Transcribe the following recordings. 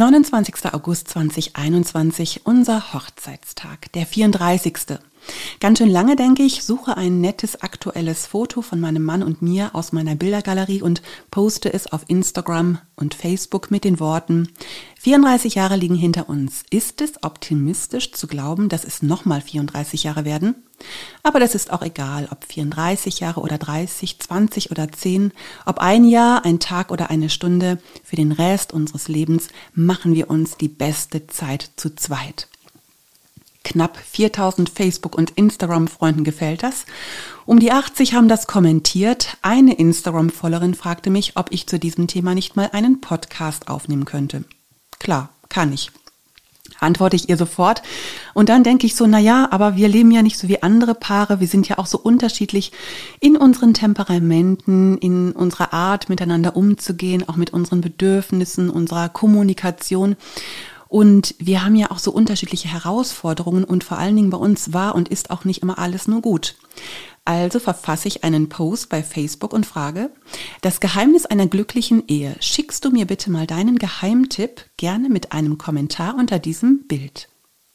29. August 2021, unser Hochzeitstag, der 34. Ganz schön lange, denke ich, suche ein nettes aktuelles Foto von meinem Mann und mir aus meiner Bildergalerie und poste es auf Instagram und Facebook mit den Worten 34 Jahre liegen hinter uns. Ist es optimistisch zu glauben, dass es nochmal 34 Jahre werden? Aber das ist auch egal, ob 34 Jahre oder 30, 20 oder 10, ob ein Jahr, ein Tag oder eine Stunde, für den Rest unseres Lebens machen wir uns die beste Zeit zu zweit. Knapp 4000 Facebook- und Instagram-Freunden gefällt das. Um die 80 haben das kommentiert. Eine Instagram-Followerin fragte mich, ob ich zu diesem Thema nicht mal einen Podcast aufnehmen könnte. Klar, kann ich. Antworte ich ihr sofort. Und dann denke ich so, na ja, aber wir leben ja nicht so wie andere Paare. Wir sind ja auch so unterschiedlich in unseren Temperamenten, in unserer Art miteinander umzugehen, auch mit unseren Bedürfnissen, unserer Kommunikation. Und wir haben ja auch so unterschiedliche Herausforderungen und vor allen Dingen bei uns war und ist auch nicht immer alles nur gut. Also verfasse ich einen Post bei Facebook und frage, das Geheimnis einer glücklichen Ehe, schickst du mir bitte mal deinen Geheimtipp gerne mit einem Kommentar unter diesem Bild.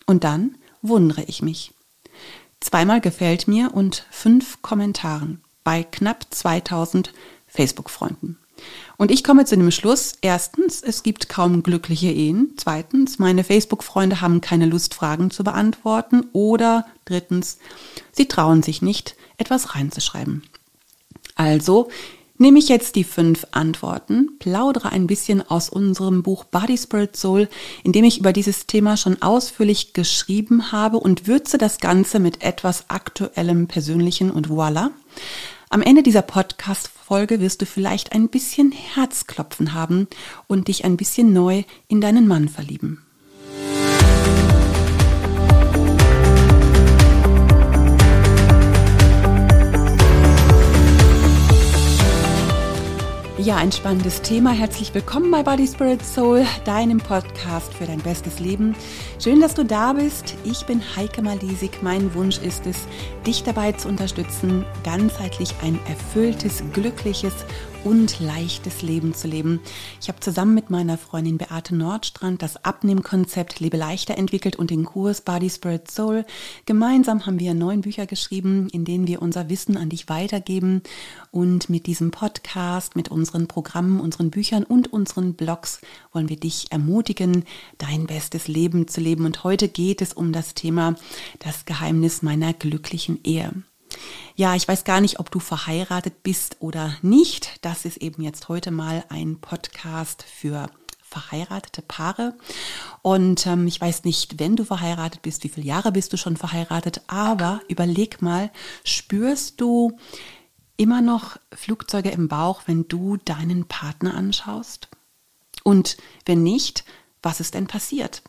Und dann wundere ich mich. Zweimal gefällt mir und fünf Kommentaren bei knapp 2000 Facebook-Freunden. Und ich komme zu dem Schluss, erstens, es gibt kaum glückliche Ehen. Zweitens, meine Facebook-Freunde haben keine Lust, Fragen zu beantworten. Oder drittens, sie trauen sich nicht, etwas reinzuschreiben. Also nehme ich jetzt die fünf Antworten, plaudere ein bisschen aus unserem Buch Body Spirit Soul, in dem ich über dieses Thema schon ausführlich geschrieben habe und würze das Ganze mit etwas aktuellem, persönlichen und voilà. Am Ende dieser Podcast-Folge wirst du vielleicht ein bisschen Herzklopfen haben und dich ein bisschen neu in deinen Mann verlieben. Ja, ein spannendes Thema. Herzlich willkommen bei Body Spirit Soul, deinem Podcast für dein bestes Leben. Schön, dass du da bist. Ich bin Heike Malisik. Mein Wunsch ist es, dich dabei zu unterstützen, ganzheitlich ein erfülltes, glückliches und leichtes Leben zu leben. Ich habe zusammen mit meiner Freundin Beate Nordstrand das Abnehmkonzept Lebe leichter entwickelt und den Kurs Body Spirit Soul. Gemeinsam haben wir neun Bücher geschrieben, in denen wir unser Wissen an dich weitergeben und mit diesem Podcast, mit unseren Programmen, unseren Büchern und unseren Blogs wollen wir dich ermutigen, dein bestes Leben zu leben. Und heute geht es um das Thema das Geheimnis meiner glücklichen Ehe. Ja, ich weiß gar nicht, ob du verheiratet bist oder nicht. Das ist eben jetzt heute mal ein Podcast für verheiratete Paare. Und ähm, ich weiß nicht, wenn du verheiratet bist, wie viele Jahre bist du schon verheiratet, aber überleg mal, spürst du immer noch Flugzeuge im Bauch, wenn du deinen Partner anschaust? Und wenn nicht, was ist denn passiert?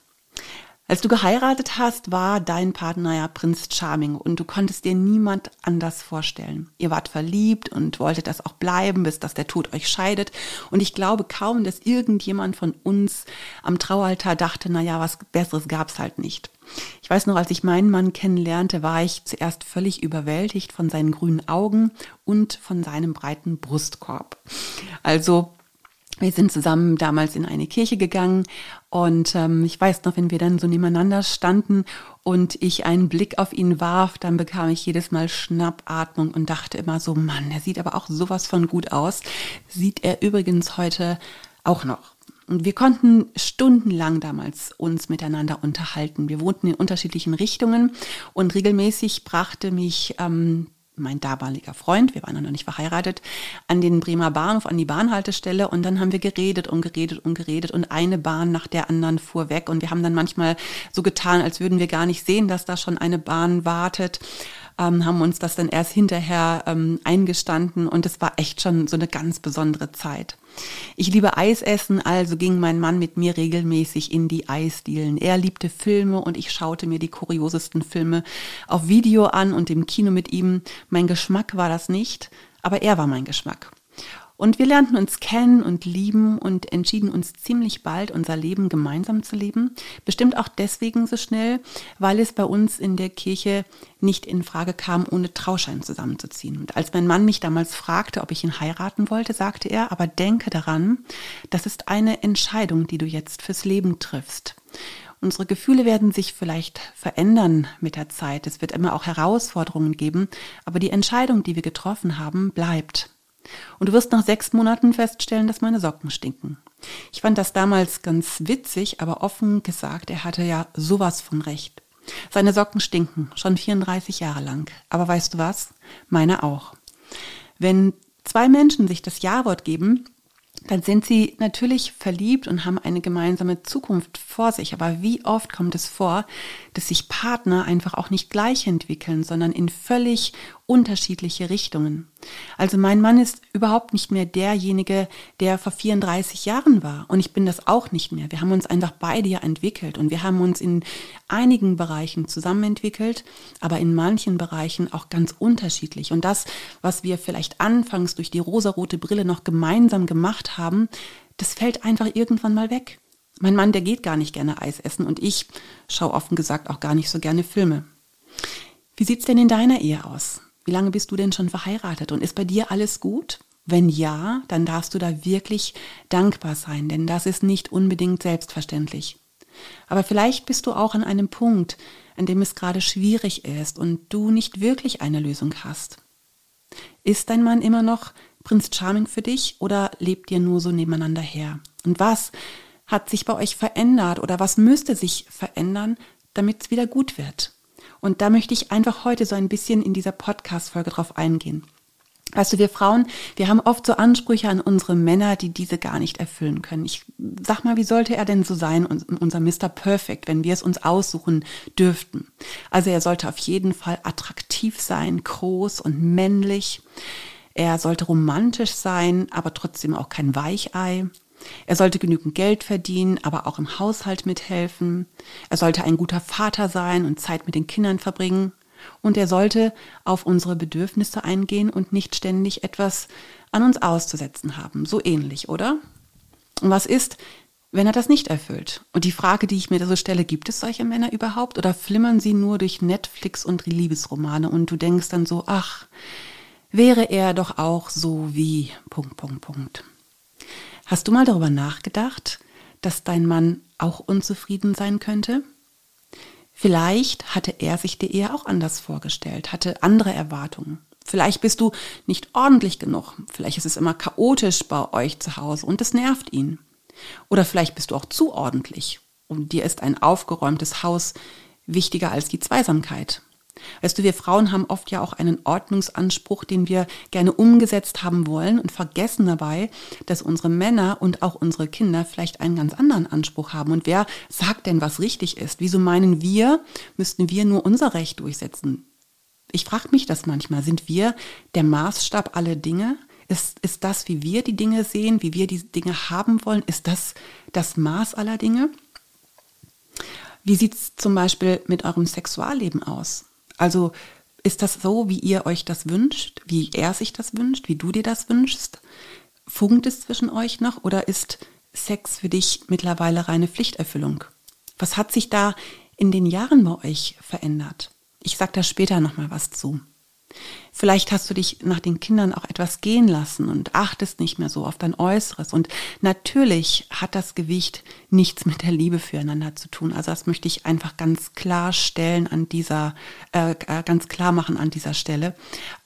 Als du geheiratet hast, war dein Partner ja Prinz Charming und du konntest dir niemand anders vorstellen. Ihr wart verliebt und wolltet das auch bleiben, bis dass der Tod euch scheidet. Und ich glaube kaum, dass irgendjemand von uns am Traualtar dachte, na ja, was Besseres gab's halt nicht. Ich weiß noch, als ich meinen Mann kennenlernte, war ich zuerst völlig überwältigt von seinen grünen Augen und von seinem breiten Brustkorb. Also wir sind zusammen damals in eine Kirche gegangen und ähm, ich weiß noch, wenn wir dann so nebeneinander standen und ich einen Blick auf ihn warf, dann bekam ich jedes Mal Schnappatmung und dachte immer so, Mann, er sieht aber auch sowas von gut aus. Sieht er übrigens heute auch noch. Und wir konnten stundenlang damals uns miteinander unterhalten. Wir wohnten in unterschiedlichen Richtungen und regelmäßig brachte mich ähm, mein damaliger Freund, wir waren noch nicht verheiratet, an den Bremer Bahnhof, an die Bahnhaltestelle und dann haben wir geredet und geredet und geredet und eine Bahn nach der anderen fuhr weg und wir haben dann manchmal so getan, als würden wir gar nicht sehen, dass da schon eine Bahn wartet ähm, haben uns das dann erst hinterher ähm, eingestanden und es war echt schon so eine ganz besondere Zeit. Ich liebe Eisessen, also ging mein Mann mit mir regelmäßig in die Eisdielen. Er liebte Filme und ich schaute mir die kuriosesten Filme auf Video an und im Kino mit ihm. Mein Geschmack war das nicht, aber er war mein Geschmack. Und wir lernten uns kennen und lieben und entschieden uns ziemlich bald, unser Leben gemeinsam zu leben. Bestimmt auch deswegen so schnell, weil es bei uns in der Kirche nicht in Frage kam, ohne Trauschein zusammenzuziehen. Und als mein Mann mich damals fragte, ob ich ihn heiraten wollte, sagte er, aber denke daran, das ist eine Entscheidung, die du jetzt fürs Leben triffst. Unsere Gefühle werden sich vielleicht verändern mit der Zeit. Es wird immer auch Herausforderungen geben, aber die Entscheidung, die wir getroffen haben, bleibt. Und du wirst nach sechs Monaten feststellen, dass meine Socken stinken. Ich fand das damals ganz witzig, aber offen gesagt, er hatte ja sowas von recht. Seine Socken stinken, schon 34 Jahre lang. Aber weißt du was? Meine auch. Wenn zwei Menschen sich das Ja-Wort geben, dann sind sie natürlich verliebt und haben eine gemeinsame Zukunft vor sich. Aber wie oft kommt es vor, dass sich Partner einfach auch nicht gleich entwickeln, sondern in völlig unterschiedliche Richtungen. Also mein Mann ist überhaupt nicht mehr derjenige, der vor 34 Jahren war. Und ich bin das auch nicht mehr. Wir haben uns einfach beide ja entwickelt und wir haben uns in einigen Bereichen zusammenentwickelt, aber in manchen Bereichen auch ganz unterschiedlich. Und das, was wir vielleicht anfangs durch die rosarote Brille noch gemeinsam gemacht haben, das fällt einfach irgendwann mal weg. Mein Mann, der geht gar nicht gerne Eis essen und ich schaue offen gesagt auch gar nicht so gerne Filme. Wie sieht's denn in deiner Ehe aus? Wie lange bist du denn schon verheiratet und ist bei dir alles gut? Wenn ja, dann darfst du da wirklich dankbar sein, denn das ist nicht unbedingt selbstverständlich. Aber vielleicht bist du auch an einem Punkt, an dem es gerade schwierig ist und du nicht wirklich eine Lösung hast. Ist dein Mann immer noch Prinz Charming für dich oder lebt ihr nur so nebeneinander her? Und was hat sich bei euch verändert oder was müsste sich verändern, damit es wieder gut wird? Und da möchte ich einfach heute so ein bisschen in dieser Podcast-Folge drauf eingehen. Weißt du, wir Frauen, wir haben oft so Ansprüche an unsere Männer, die diese gar nicht erfüllen können. Ich sag mal, wie sollte er denn so sein, unser Mr. Perfect, wenn wir es uns aussuchen dürften? Also er sollte auf jeden Fall attraktiv sein, groß und männlich. Er sollte romantisch sein, aber trotzdem auch kein Weichei. Er sollte genügend Geld verdienen, aber auch im Haushalt mithelfen. Er sollte ein guter Vater sein und Zeit mit den Kindern verbringen. Und er sollte auf unsere Bedürfnisse eingehen und nicht ständig etwas an uns auszusetzen haben. So ähnlich, oder? Und was ist, wenn er das nicht erfüllt? Und die Frage, die ich mir da so stelle, gibt es solche Männer überhaupt? Oder flimmern sie nur durch Netflix und Liebesromane und du denkst dann so, ach, wäre er doch auch so wie, Punkt, Punkt, Punkt. Hast du mal darüber nachgedacht, dass dein Mann auch unzufrieden sein könnte? Vielleicht hatte er sich die Ehe auch anders vorgestellt, hatte andere Erwartungen. Vielleicht bist du nicht ordentlich genug. Vielleicht ist es immer chaotisch bei euch zu Hause und es nervt ihn. Oder vielleicht bist du auch zu ordentlich und dir ist ein aufgeräumtes Haus wichtiger als die Zweisamkeit. Weißt du, wir Frauen haben oft ja auch einen Ordnungsanspruch, den wir gerne umgesetzt haben wollen und vergessen dabei, dass unsere Männer und auch unsere Kinder vielleicht einen ganz anderen Anspruch haben. Und wer sagt denn, was richtig ist? Wieso meinen wir, müssten wir nur unser Recht durchsetzen? Ich frage mich das manchmal. Sind wir der Maßstab aller Dinge? Ist, ist das, wie wir die Dinge sehen, wie wir die Dinge haben wollen? Ist das das Maß aller Dinge? Wie sieht es zum Beispiel mit eurem Sexualleben aus? Also ist das so, wie ihr euch das wünscht, wie er sich das wünscht, wie du dir das wünschst? Funkt es zwischen euch noch oder ist Sex für dich mittlerweile reine Pflichterfüllung? Was hat sich da in den Jahren bei euch verändert? Ich sag da später nochmal was zu. Vielleicht hast du dich nach den Kindern auch etwas gehen lassen und achtest nicht mehr so auf dein Äußeres. Und natürlich hat das Gewicht nichts mit der Liebe füreinander zu tun. Also das möchte ich einfach ganz klar stellen an dieser, äh, äh ganz klar machen an dieser Stelle.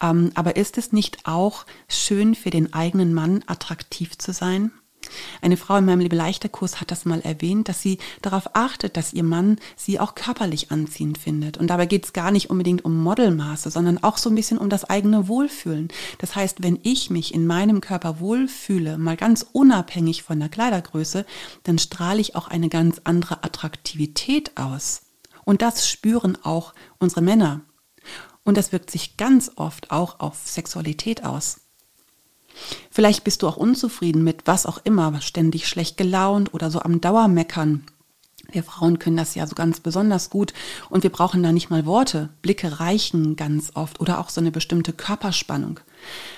Ähm, aber ist es nicht auch schön für den eigenen Mann attraktiv zu sein? Eine Frau in meinem Liebe-Leichter-Kurs hat das mal erwähnt, dass sie darauf achtet, dass ihr Mann sie auch körperlich anziehend findet. Und dabei geht es gar nicht unbedingt um Modelmaße, sondern auch so ein bisschen um das eigene Wohlfühlen. Das heißt, wenn ich mich in meinem Körper wohlfühle, mal ganz unabhängig von der Kleidergröße, dann strahle ich auch eine ganz andere Attraktivität aus. Und das spüren auch unsere Männer. Und das wirkt sich ganz oft auch auf Sexualität aus. Vielleicht bist du auch unzufrieden mit was auch immer, ständig schlecht gelaunt oder so am Dauermeckern. Wir Frauen können das ja so ganz besonders gut und wir brauchen da nicht mal Worte. Blicke reichen ganz oft oder auch so eine bestimmte Körperspannung.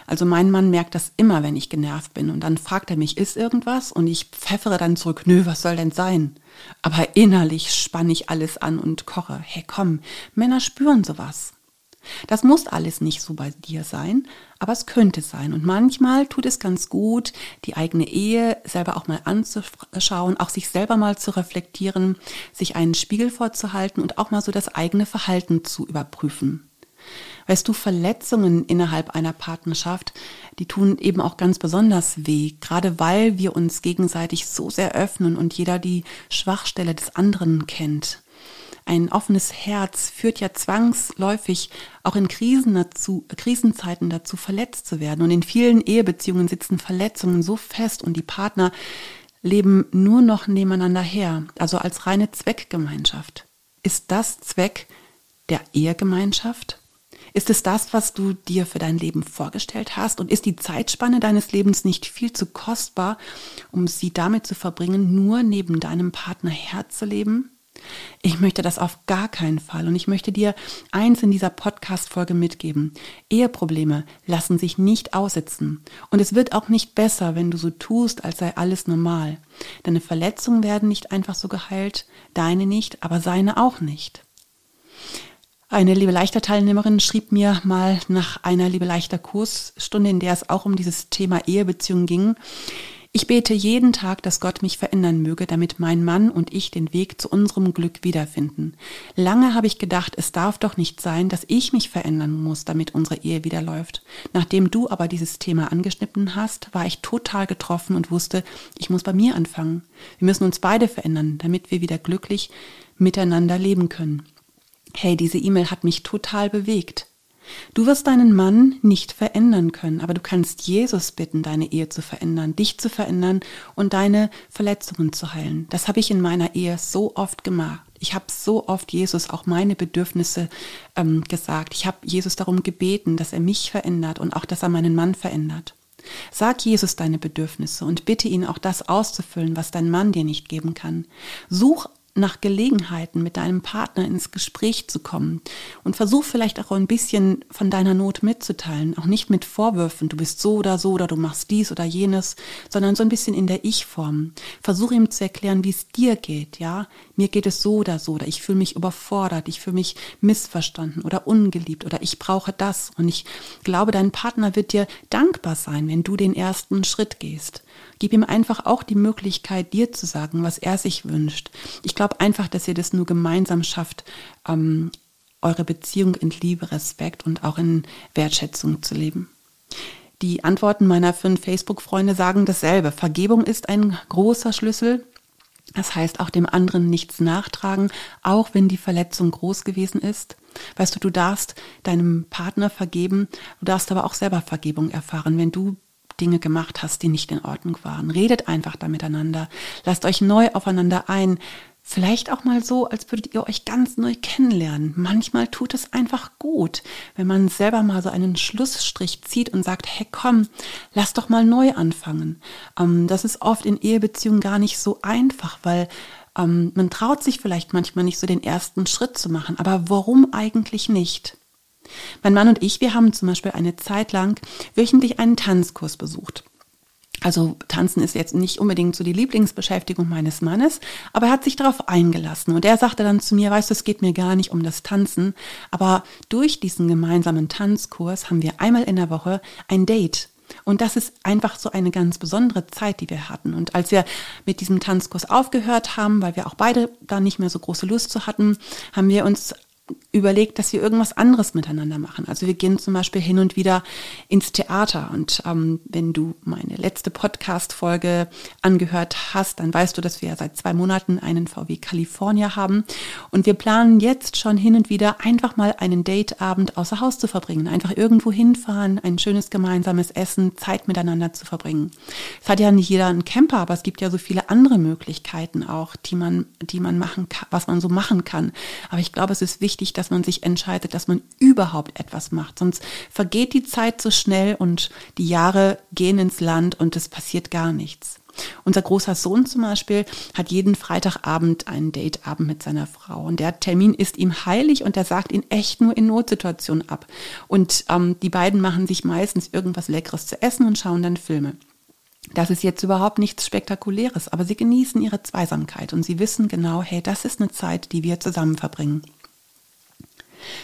Also mein Mann merkt das immer, wenn ich genervt bin. Und dann fragt er mich, ist irgendwas? Und ich pfeffere dann zurück, nö, was soll denn sein? Aber innerlich spanne ich alles an und koche. Hey, komm, Männer spüren sowas. Das muss alles nicht so bei dir sein, aber es könnte sein. Und manchmal tut es ganz gut, die eigene Ehe selber auch mal anzuschauen, auch sich selber mal zu reflektieren, sich einen Spiegel vorzuhalten und auch mal so das eigene Verhalten zu überprüfen. Weißt du, Verletzungen innerhalb einer Partnerschaft, die tun eben auch ganz besonders weh, gerade weil wir uns gegenseitig so sehr öffnen und jeder die Schwachstelle des anderen kennt. Ein offenes Herz führt ja zwangsläufig auch in Krisen dazu, Krisenzeiten dazu, verletzt zu werden. Und in vielen Ehebeziehungen sitzen Verletzungen so fest und die Partner leben nur noch nebeneinander her, also als reine Zweckgemeinschaft. Ist das Zweck der Ehegemeinschaft? Ist es das, was du dir für dein Leben vorgestellt hast? Und ist die Zeitspanne deines Lebens nicht viel zu kostbar, um sie damit zu verbringen, nur neben deinem Partner herzuleben? Ich möchte das auf gar keinen Fall und ich möchte dir eins in dieser Podcast-Folge mitgeben. Eheprobleme lassen sich nicht aussitzen und es wird auch nicht besser, wenn du so tust, als sei alles normal. Deine Verletzungen werden nicht einfach so geheilt, deine nicht, aber seine auch nicht. Eine liebe leichter Teilnehmerin schrieb mir mal nach einer liebe leichter Kursstunde, in der es auch um dieses Thema Ehebeziehung ging. Ich bete jeden Tag, dass Gott mich verändern möge, damit mein Mann und ich den Weg zu unserem Glück wiederfinden. Lange habe ich gedacht, es darf doch nicht sein, dass ich mich verändern muss, damit unsere Ehe wieder läuft. Nachdem du aber dieses Thema angeschnitten hast, war ich total getroffen und wusste, ich muss bei mir anfangen. Wir müssen uns beide verändern, damit wir wieder glücklich miteinander leben können. Hey, diese E-Mail hat mich total bewegt. Du wirst deinen Mann nicht verändern können, aber du kannst Jesus bitten, deine Ehe zu verändern, dich zu verändern und deine Verletzungen zu heilen. Das habe ich in meiner Ehe so oft gemacht. Ich habe so oft Jesus auch meine Bedürfnisse ähm, gesagt. Ich habe Jesus darum gebeten, dass er mich verändert und auch, dass er meinen Mann verändert. Sag Jesus deine Bedürfnisse und bitte ihn auch das auszufüllen, was dein Mann dir nicht geben kann. Such nach Gelegenheiten mit deinem Partner ins Gespräch zu kommen und versuch vielleicht auch ein bisschen von deiner Not mitzuteilen, auch nicht mit Vorwürfen, du bist so oder so oder du machst dies oder jenes, sondern so ein bisschen in der Ich-Form. Versuch ihm zu erklären, wie es dir geht, ja? Mir geht es so oder so oder ich fühle mich überfordert, ich fühle mich missverstanden oder ungeliebt oder ich brauche das und ich glaube, dein Partner wird dir dankbar sein, wenn du den ersten Schritt gehst. Gib ihm einfach auch die Möglichkeit, dir zu sagen, was er sich wünscht. Ich glaube einfach, dass ihr das nur gemeinsam schafft, ähm, eure Beziehung in Liebe, Respekt und auch in Wertschätzung zu leben. Die Antworten meiner fünf Facebook-Freunde sagen dasselbe. Vergebung ist ein großer Schlüssel. Das heißt, auch dem anderen nichts nachtragen, auch wenn die Verletzung groß gewesen ist. Weißt du, du darfst deinem Partner vergeben, du darfst aber auch selber Vergebung erfahren, wenn du Dinge gemacht hast, die nicht in Ordnung waren. Redet einfach da miteinander. Lasst euch neu aufeinander ein. Vielleicht auch mal so, als würdet ihr euch ganz neu kennenlernen. Manchmal tut es einfach gut, wenn man selber mal so einen Schlussstrich zieht und sagt, hey komm, lass doch mal neu anfangen. Ähm, das ist oft in Ehebeziehungen gar nicht so einfach, weil ähm, man traut sich vielleicht manchmal nicht so den ersten Schritt zu machen. Aber warum eigentlich nicht? Mein Mann und ich, wir haben zum Beispiel eine Zeit lang wöchentlich einen Tanzkurs besucht. Also tanzen ist jetzt nicht unbedingt so die Lieblingsbeschäftigung meines Mannes, aber er hat sich darauf eingelassen und er sagte dann zu mir, weißt du, es geht mir gar nicht um das Tanzen, aber durch diesen gemeinsamen Tanzkurs haben wir einmal in der Woche ein Date. Und das ist einfach so eine ganz besondere Zeit, die wir hatten. Und als wir mit diesem Tanzkurs aufgehört haben, weil wir auch beide da nicht mehr so große Lust zu hatten, haben wir uns überlegt, dass wir irgendwas anderes miteinander machen. Also wir gehen zum Beispiel hin und wieder ins Theater. Und ähm, wenn du meine letzte Podcast-Folge angehört hast, dann weißt du, dass wir ja seit zwei Monaten einen VW California haben. Und wir planen jetzt schon hin und wieder einfach mal einen Dateabend außer Haus zu verbringen. Einfach irgendwo hinfahren, ein schönes gemeinsames Essen, Zeit miteinander zu verbringen. Es hat ja nicht jeder einen Camper, aber es gibt ja so viele andere Möglichkeiten auch, die man, die man machen kann, was man so machen kann. Aber ich glaube, es ist wichtig, wichtig, dass man sich entscheidet, dass man überhaupt etwas macht. Sonst vergeht die Zeit so schnell und die Jahre gehen ins Land und es passiert gar nichts. Unser großer Sohn zum Beispiel hat jeden Freitagabend einen Dateabend mit seiner Frau und der Termin ist ihm heilig und er sagt ihn echt nur in Notsituationen ab. Und ähm, die beiden machen sich meistens irgendwas Leckeres zu essen und schauen dann Filme. Das ist jetzt überhaupt nichts Spektakuläres, aber sie genießen ihre Zweisamkeit und sie wissen genau, hey, das ist eine Zeit, die wir zusammen verbringen.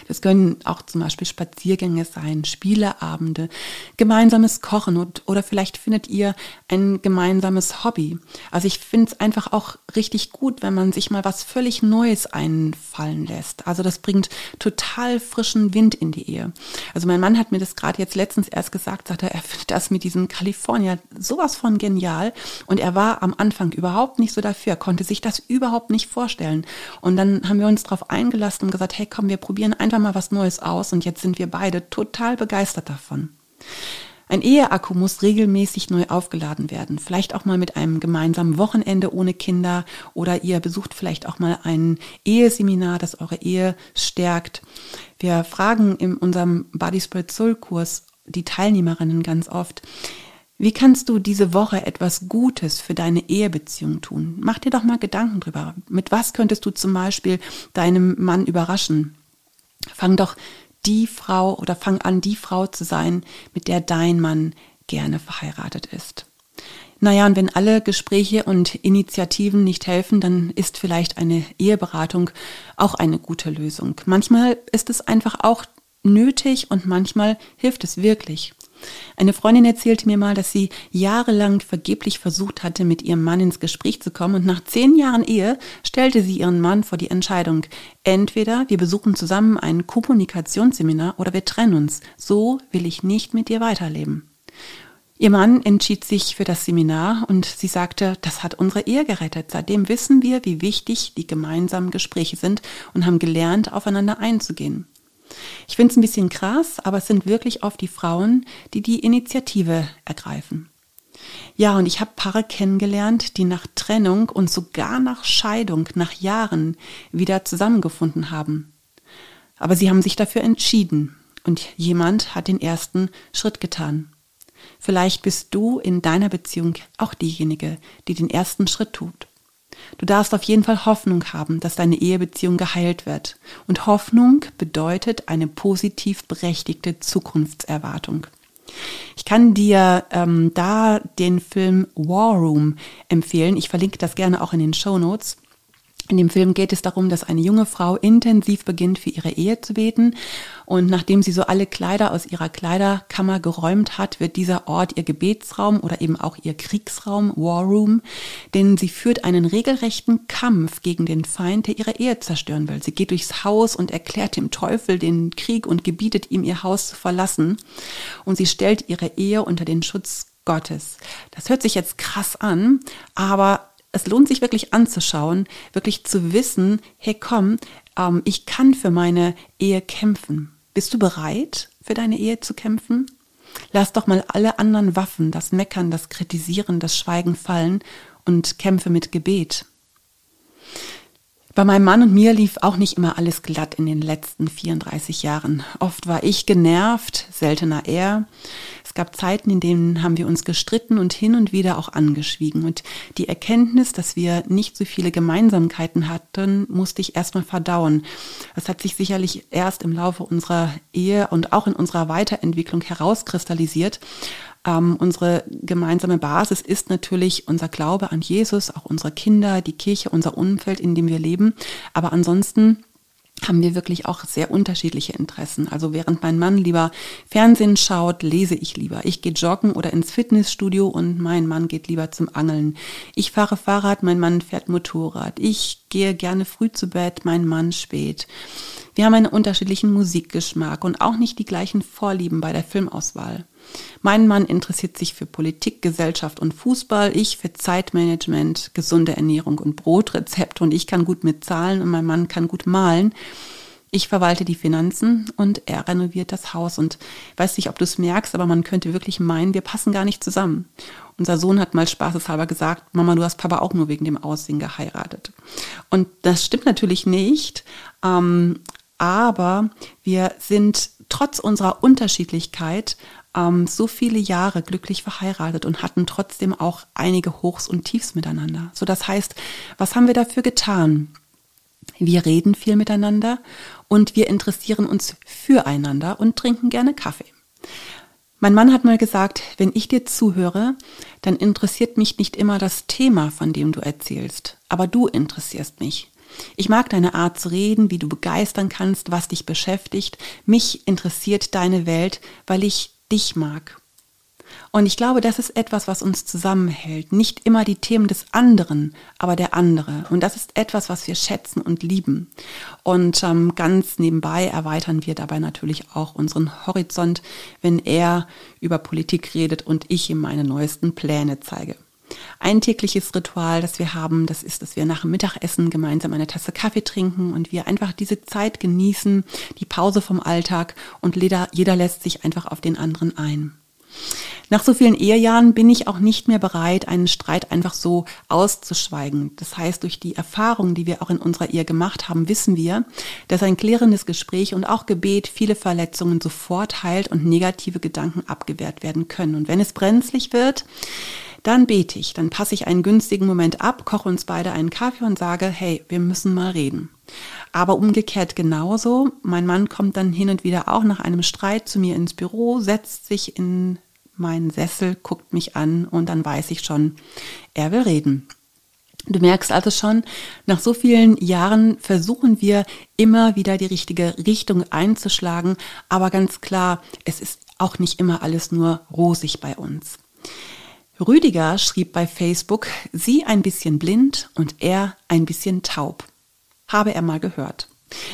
Das können auch zum Beispiel Spaziergänge sein, Spieleabende, gemeinsames Kochen und, oder vielleicht findet ihr ein gemeinsames Hobby. Also ich finde es einfach auch richtig gut, wenn man sich mal was völlig Neues einfallen lässt. Also das bringt total frischen Wind in die Ehe. Also mein Mann hat mir das gerade jetzt letztens erst gesagt, sagte, er findet das mit diesem Kalifornier sowas von genial und er war am Anfang überhaupt nicht so dafür, konnte sich das überhaupt nicht vorstellen. Und dann haben wir uns darauf eingelassen und gesagt, hey komm, wir probieren probieren einfach mal was Neues aus und jetzt sind wir beide total begeistert davon. Ein Eheakku muss regelmäßig neu aufgeladen werden. Vielleicht auch mal mit einem gemeinsamen Wochenende ohne Kinder oder ihr besucht vielleicht auch mal ein Eheseminar, das eure Ehe stärkt. Wir fragen in unserem Body Spirit Soul Kurs die Teilnehmerinnen ganz oft, wie kannst du diese Woche etwas Gutes für deine Ehebeziehung tun? Mach dir doch mal Gedanken drüber. Mit was könntest du zum Beispiel deinem Mann überraschen? Fang doch die Frau oder fang an, die Frau zu sein, mit der dein Mann gerne verheiratet ist. Naja, und wenn alle Gespräche und Initiativen nicht helfen, dann ist vielleicht eine Eheberatung auch eine gute Lösung. Manchmal ist es einfach auch nötig und manchmal hilft es wirklich. Eine Freundin erzählte mir mal, dass sie jahrelang vergeblich versucht hatte, mit ihrem Mann ins Gespräch zu kommen und nach zehn Jahren Ehe stellte sie ihren Mann vor die Entscheidung, entweder wir besuchen zusammen ein Kommunikationsseminar oder wir trennen uns. So will ich nicht mit dir weiterleben. Ihr Mann entschied sich für das Seminar und sie sagte, das hat unsere Ehe gerettet. Seitdem wissen wir, wie wichtig die gemeinsamen Gespräche sind und haben gelernt, aufeinander einzugehen. Ich finde es ein bisschen krass, aber es sind wirklich oft die Frauen, die die Initiative ergreifen. Ja, und ich habe Paare kennengelernt, die nach Trennung und sogar nach Scheidung, nach Jahren wieder zusammengefunden haben. Aber sie haben sich dafür entschieden und jemand hat den ersten Schritt getan. Vielleicht bist du in deiner Beziehung auch diejenige, die den ersten Schritt tut. Du darfst auf jeden Fall Hoffnung haben, dass deine Ehebeziehung geheilt wird. Und Hoffnung bedeutet eine positiv berechtigte Zukunftserwartung. Ich kann dir ähm, da den Film War Room empfehlen. Ich verlinke das gerne auch in den Show Notes. In dem Film geht es darum, dass eine junge Frau intensiv beginnt, für ihre Ehe zu beten. Und nachdem sie so alle Kleider aus ihrer Kleiderkammer geräumt hat, wird dieser Ort ihr Gebetsraum oder eben auch ihr Kriegsraum, War Room. Denn sie führt einen regelrechten Kampf gegen den Feind, der ihre Ehe zerstören will. Sie geht durchs Haus und erklärt dem Teufel den Krieg und gebietet ihm, ihr Haus zu verlassen. Und sie stellt ihre Ehe unter den Schutz Gottes. Das hört sich jetzt krass an, aber es lohnt sich wirklich anzuschauen, wirklich zu wissen, hey komm, ähm, ich kann für meine Ehe kämpfen. Bist du bereit, für deine Ehe zu kämpfen? Lass doch mal alle anderen Waffen, das Meckern, das Kritisieren, das Schweigen fallen und kämpfe mit Gebet. Bei meinem Mann und mir lief auch nicht immer alles glatt in den letzten 34 Jahren. Oft war ich genervt, seltener er. Es gab Zeiten, in denen haben wir uns gestritten und hin und wieder auch angeschwiegen. Und die Erkenntnis, dass wir nicht so viele Gemeinsamkeiten hatten, musste ich erstmal verdauen. Das hat sich sicherlich erst im Laufe unserer Ehe und auch in unserer Weiterentwicklung herauskristallisiert. Ähm, unsere gemeinsame Basis ist natürlich unser Glaube an Jesus, auch unsere Kinder, die Kirche, unser Umfeld, in dem wir leben. Aber ansonsten haben wir wirklich auch sehr unterschiedliche Interessen. Also während mein Mann lieber Fernsehen schaut, lese ich lieber. Ich gehe joggen oder ins Fitnessstudio und mein Mann geht lieber zum Angeln. Ich fahre Fahrrad, mein Mann fährt Motorrad. Ich gehe gerne früh zu Bett, mein Mann spät. Wir haben einen unterschiedlichen Musikgeschmack und auch nicht die gleichen Vorlieben bei der Filmauswahl. Mein Mann interessiert sich für Politik, Gesellschaft und Fußball, ich für Zeitmanagement, gesunde Ernährung und Brotrezepte und ich kann gut mit Zahlen und mein Mann kann gut malen. Ich verwalte die Finanzen und er renoviert das Haus und weiß nicht, ob du es merkst, aber man könnte wirklich meinen, wir passen gar nicht zusammen. Unser Sohn hat mal spaßeshalber gesagt, Mama, du hast Papa auch nur wegen dem Aussehen geheiratet. Und das stimmt natürlich nicht, ähm, aber wir sind trotz unserer Unterschiedlichkeit ähm, so viele Jahre glücklich verheiratet und hatten trotzdem auch einige Hochs und Tiefs miteinander. So das heißt, was haben wir dafür getan? Wir reden viel miteinander und wir interessieren uns füreinander und trinken gerne Kaffee. Mein Mann hat mal gesagt, wenn ich dir zuhöre, dann interessiert mich nicht immer das Thema, von dem du erzählst, aber du interessierst mich. Ich mag deine Art zu reden, wie du begeistern kannst, was dich beschäftigt. Mich interessiert deine Welt, weil ich dich mag. Und ich glaube, das ist etwas, was uns zusammenhält. Nicht immer die Themen des anderen, aber der andere. Und das ist etwas, was wir schätzen und lieben. Und ähm, ganz nebenbei erweitern wir dabei natürlich auch unseren Horizont, wenn er über Politik redet und ich ihm meine neuesten Pläne zeige. Ein tägliches Ritual, das wir haben, das ist, dass wir nach dem Mittagessen gemeinsam eine Tasse Kaffee trinken und wir einfach diese Zeit genießen, die Pause vom Alltag und jeder, jeder lässt sich einfach auf den anderen ein. Nach so vielen Ehejahren bin ich auch nicht mehr bereit, einen Streit einfach so auszuschweigen. Das heißt, durch die Erfahrungen, die wir auch in unserer Ehe gemacht haben, wissen wir, dass ein klärendes Gespräch und auch Gebet viele Verletzungen sofort heilt und negative Gedanken abgewehrt werden können. Und wenn es brenzlig wird, dann bete ich, dann passe ich einen günstigen Moment ab, koche uns beide einen Kaffee und sage, hey, wir müssen mal reden. Aber umgekehrt genauso. Mein Mann kommt dann hin und wieder auch nach einem Streit zu mir ins Büro, setzt sich in meinen Sessel, guckt mich an und dann weiß ich schon, er will reden. Du merkst also schon, nach so vielen Jahren versuchen wir immer wieder die richtige Richtung einzuschlagen, aber ganz klar, es ist auch nicht immer alles nur rosig bei uns. Rüdiger schrieb bei Facebook, sie ein bisschen blind und er ein bisschen taub. Habe er mal gehört.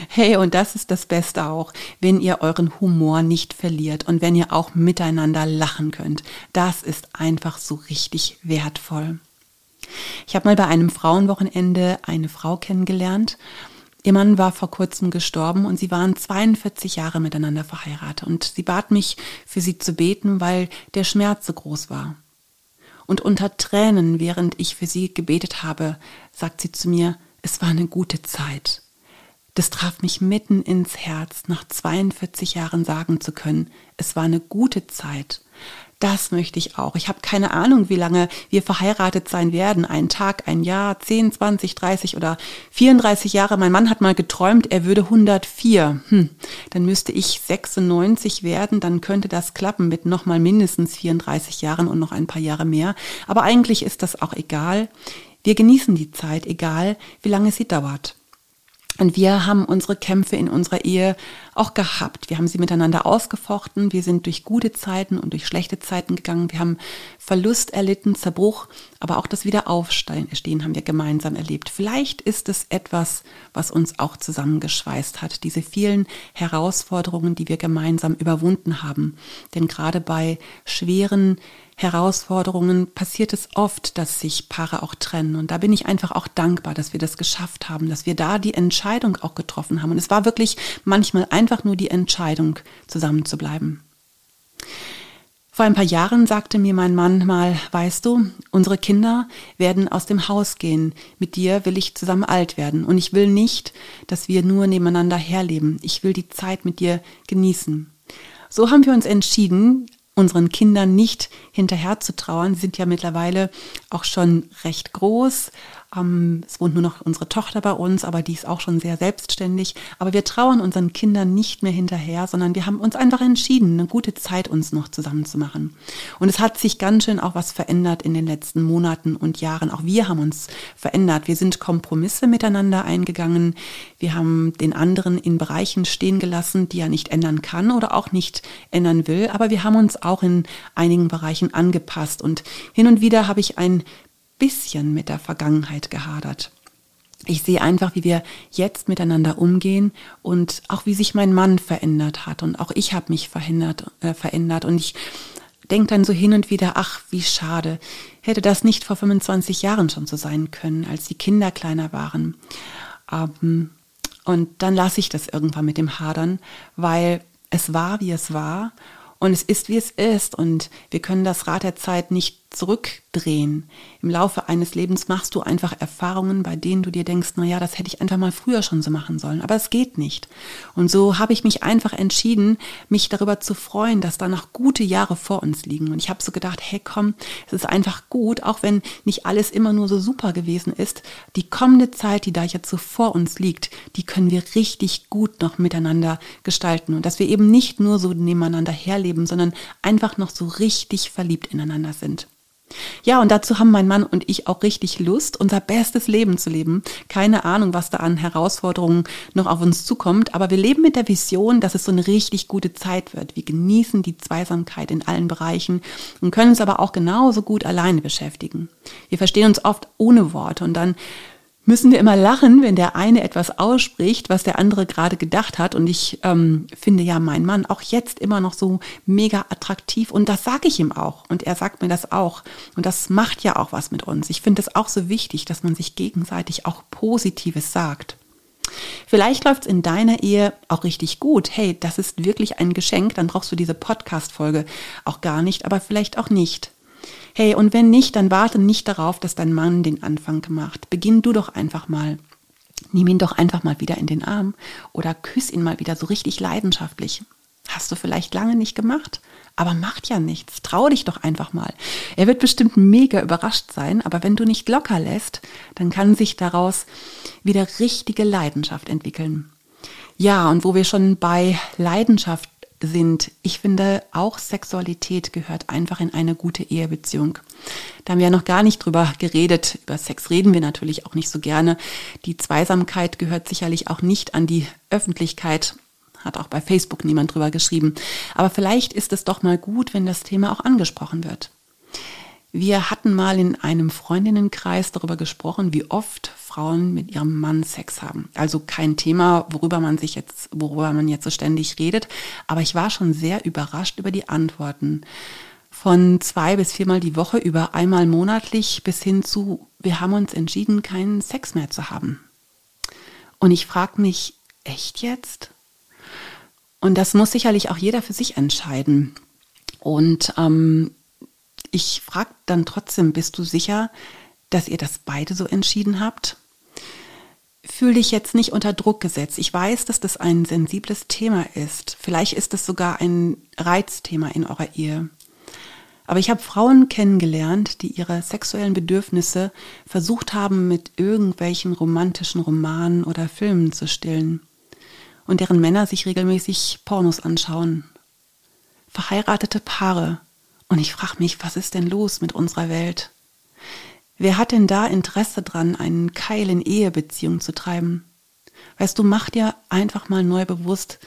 Hey, und das ist das Beste auch, wenn ihr euren Humor nicht verliert und wenn ihr auch miteinander lachen könnt. Das ist einfach so richtig wertvoll. Ich habe mal bei einem Frauenwochenende eine Frau kennengelernt. Ihr Mann war vor kurzem gestorben und sie waren 42 Jahre miteinander verheiratet. Und sie bat mich, für sie zu beten, weil der Schmerz so groß war. Und unter Tränen, während ich für sie gebetet habe, sagt sie zu mir, es war eine gute Zeit. Das traf mich mitten ins Herz, nach 42 Jahren sagen zu können, es war eine gute Zeit. Das möchte ich auch. Ich habe keine Ahnung, wie lange wir verheiratet sein werden. Ein Tag, ein Jahr, 10, 20, 30 oder 34 Jahre. Mein Mann hat mal geträumt, er würde 104. Hm, dann müsste ich 96 werden, dann könnte das klappen mit nochmal mindestens 34 Jahren und noch ein paar Jahre mehr. Aber eigentlich ist das auch egal. Wir genießen die Zeit, egal wie lange sie dauert. Und wir haben unsere Kämpfe in unserer Ehe auch gehabt. Wir haben sie miteinander ausgefochten. Wir sind durch gute Zeiten und durch schlechte Zeiten gegangen. Wir haben Verlust erlitten, Zerbruch, aber auch das Wiederaufstehen haben wir gemeinsam erlebt. Vielleicht ist es etwas, was uns auch zusammengeschweißt hat. Diese vielen Herausforderungen, die wir gemeinsam überwunden haben. Denn gerade bei schweren Herausforderungen passiert es oft, dass sich Paare auch trennen. Und da bin ich einfach auch dankbar, dass wir das geschafft haben, dass wir da die Entscheidung auch getroffen haben. Und es war wirklich manchmal einfach nur die Entscheidung, zusammen zu bleiben. Vor ein paar Jahren sagte mir mein Mann mal, weißt du, unsere Kinder werden aus dem Haus gehen. Mit dir will ich zusammen alt werden. Und ich will nicht, dass wir nur nebeneinander herleben. Ich will die Zeit mit dir genießen. So haben wir uns entschieden, unseren Kindern nicht hinterher zu trauern. Sie sind ja mittlerweile auch schon recht groß, es wohnt nur noch unsere Tochter bei uns, aber die ist auch schon sehr selbstständig. Aber wir trauern unseren Kindern nicht mehr hinterher, sondern wir haben uns einfach entschieden, eine gute Zeit uns noch zusammen zu machen. Und es hat sich ganz schön auch was verändert in den letzten Monaten und Jahren. Auch wir haben uns verändert. Wir sind Kompromisse miteinander eingegangen. Wir haben den anderen in Bereichen stehen gelassen, die er nicht ändern kann oder auch nicht ändern will. Aber wir haben uns auch in einigen Bereichen angepasst. Und hin und wieder habe ich ein bisschen mit der Vergangenheit gehadert. Ich sehe einfach, wie wir jetzt miteinander umgehen und auch wie sich mein Mann verändert hat und auch ich habe mich verändert, äh, verändert und ich denke dann so hin und wieder, ach, wie schade, hätte das nicht vor 25 Jahren schon so sein können, als die Kinder kleiner waren. Ähm, und dann lasse ich das irgendwann mit dem Hadern, weil es war, wie es war und es ist, wie es ist. Und wir können das Rad der Zeit nicht zurückdrehen. Im Laufe eines Lebens machst du einfach Erfahrungen, bei denen du dir denkst, na ja, das hätte ich einfach mal früher schon so machen sollen, aber es geht nicht. Und so habe ich mich einfach entschieden, mich darüber zu freuen, dass da noch gute Jahre vor uns liegen. Und ich habe so gedacht, hey komm, es ist einfach gut, auch wenn nicht alles immer nur so super gewesen ist, die kommende Zeit, die da jetzt so vor uns liegt, die können wir richtig gut noch miteinander gestalten und dass wir eben nicht nur so nebeneinander herleben, sondern einfach noch so richtig verliebt ineinander sind. Ja, und dazu haben mein Mann und ich auch richtig Lust, unser bestes Leben zu leben. Keine Ahnung, was da an Herausforderungen noch auf uns zukommt, aber wir leben mit der Vision, dass es so eine richtig gute Zeit wird. Wir genießen die Zweisamkeit in allen Bereichen und können uns aber auch genauso gut alleine beschäftigen. Wir verstehen uns oft ohne Worte und dann müssen wir immer lachen, wenn der eine etwas ausspricht, was der andere gerade gedacht hat. Und ich ähm, finde ja meinen Mann auch jetzt immer noch so mega attraktiv. Und das sage ich ihm auch. Und er sagt mir das auch. Und das macht ja auch was mit uns. Ich finde es auch so wichtig, dass man sich gegenseitig auch Positives sagt. Vielleicht läuft es in deiner Ehe auch richtig gut. Hey, das ist wirklich ein Geschenk. Dann brauchst du diese Podcast-Folge auch gar nicht, aber vielleicht auch nicht. Hey, und wenn nicht, dann warte nicht darauf, dass dein Mann den Anfang gemacht. Beginn du doch einfach mal. Nimm ihn doch einfach mal wieder in den Arm oder küss ihn mal wieder so richtig leidenschaftlich. Hast du vielleicht lange nicht gemacht, aber macht ja nichts. Trau dich doch einfach mal. Er wird bestimmt mega überrascht sein, aber wenn du nicht locker lässt, dann kann sich daraus wieder richtige Leidenschaft entwickeln. Ja, und wo wir schon bei Leidenschaft sind. Ich finde, auch Sexualität gehört einfach in eine gute Ehebeziehung. Da haben wir ja noch gar nicht drüber geredet. Über Sex reden wir natürlich auch nicht so gerne. Die Zweisamkeit gehört sicherlich auch nicht an die Öffentlichkeit. Hat auch bei Facebook niemand drüber geschrieben. Aber vielleicht ist es doch mal gut, wenn das Thema auch angesprochen wird. Wir hatten mal in einem Freundinnenkreis darüber gesprochen, wie oft Frauen mit ihrem Mann Sex haben. Also kein Thema, worüber man sich jetzt, worüber man jetzt so ständig redet. Aber ich war schon sehr überrascht über die Antworten. Von zwei bis viermal die Woche über einmal monatlich bis hin zu, wir haben uns entschieden, keinen Sex mehr zu haben. Und ich frage mich, echt jetzt? Und das muss sicherlich auch jeder für sich entscheiden. Und ähm, ich frage dann trotzdem, bist du sicher, dass ihr das beide so entschieden habt? Fühl dich jetzt nicht unter Druck gesetzt. Ich weiß, dass das ein sensibles Thema ist. Vielleicht ist es sogar ein Reizthema in eurer Ehe. Aber ich habe Frauen kennengelernt, die ihre sexuellen Bedürfnisse versucht haben, mit irgendwelchen romantischen Romanen oder Filmen zu stillen. Und deren Männer sich regelmäßig Pornos anschauen. Verheiratete Paare, und ich frage mich, was ist denn los mit unserer Welt? Wer hat denn da Interesse dran, einen Keil in Ehebeziehung zu treiben? Weißt du, mach dir einfach mal neu bewusst,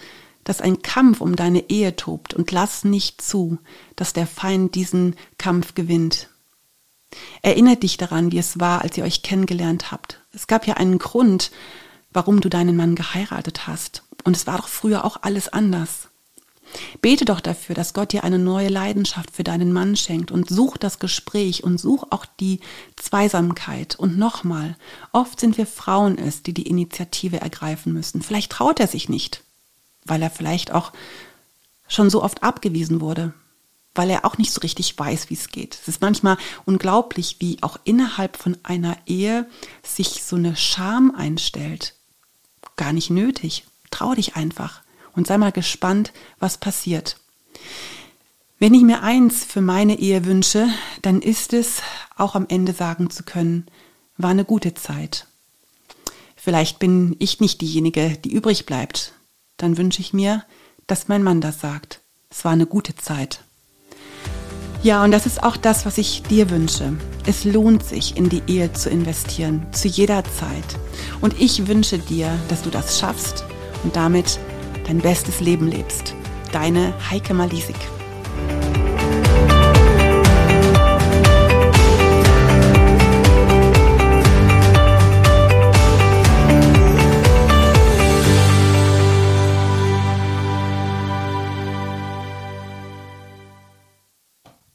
dass ein Kampf um deine Ehe tobt und lass nicht zu, dass der Feind diesen Kampf gewinnt. Erinnert dich daran, wie es war, als ihr euch kennengelernt habt. Es gab ja einen Grund, warum du deinen Mann geheiratet hast. Und es war doch früher auch alles anders. Bete doch dafür, dass Gott dir eine neue Leidenschaft für deinen Mann schenkt und such das Gespräch und such auch die Zweisamkeit. Und nochmal, oft sind wir Frauen es, die die Initiative ergreifen müssen. Vielleicht traut er sich nicht, weil er vielleicht auch schon so oft abgewiesen wurde, weil er auch nicht so richtig weiß, wie es geht. Es ist manchmal unglaublich, wie auch innerhalb von einer Ehe sich so eine Scham einstellt. Gar nicht nötig. Trau dich einfach und sei mal gespannt, was passiert. Wenn ich mir eins für meine Ehe wünsche, dann ist es, auch am Ende sagen zu können, war eine gute Zeit. Vielleicht bin ich nicht diejenige, die übrig bleibt. Dann wünsche ich mir, dass mein Mann das sagt. Es war eine gute Zeit. Ja, und das ist auch das, was ich dir wünsche. Es lohnt sich, in die Ehe zu investieren, zu jeder Zeit. Und ich wünsche dir, dass du das schaffst und damit dein bestes Leben lebst. Deine Heike Malisik.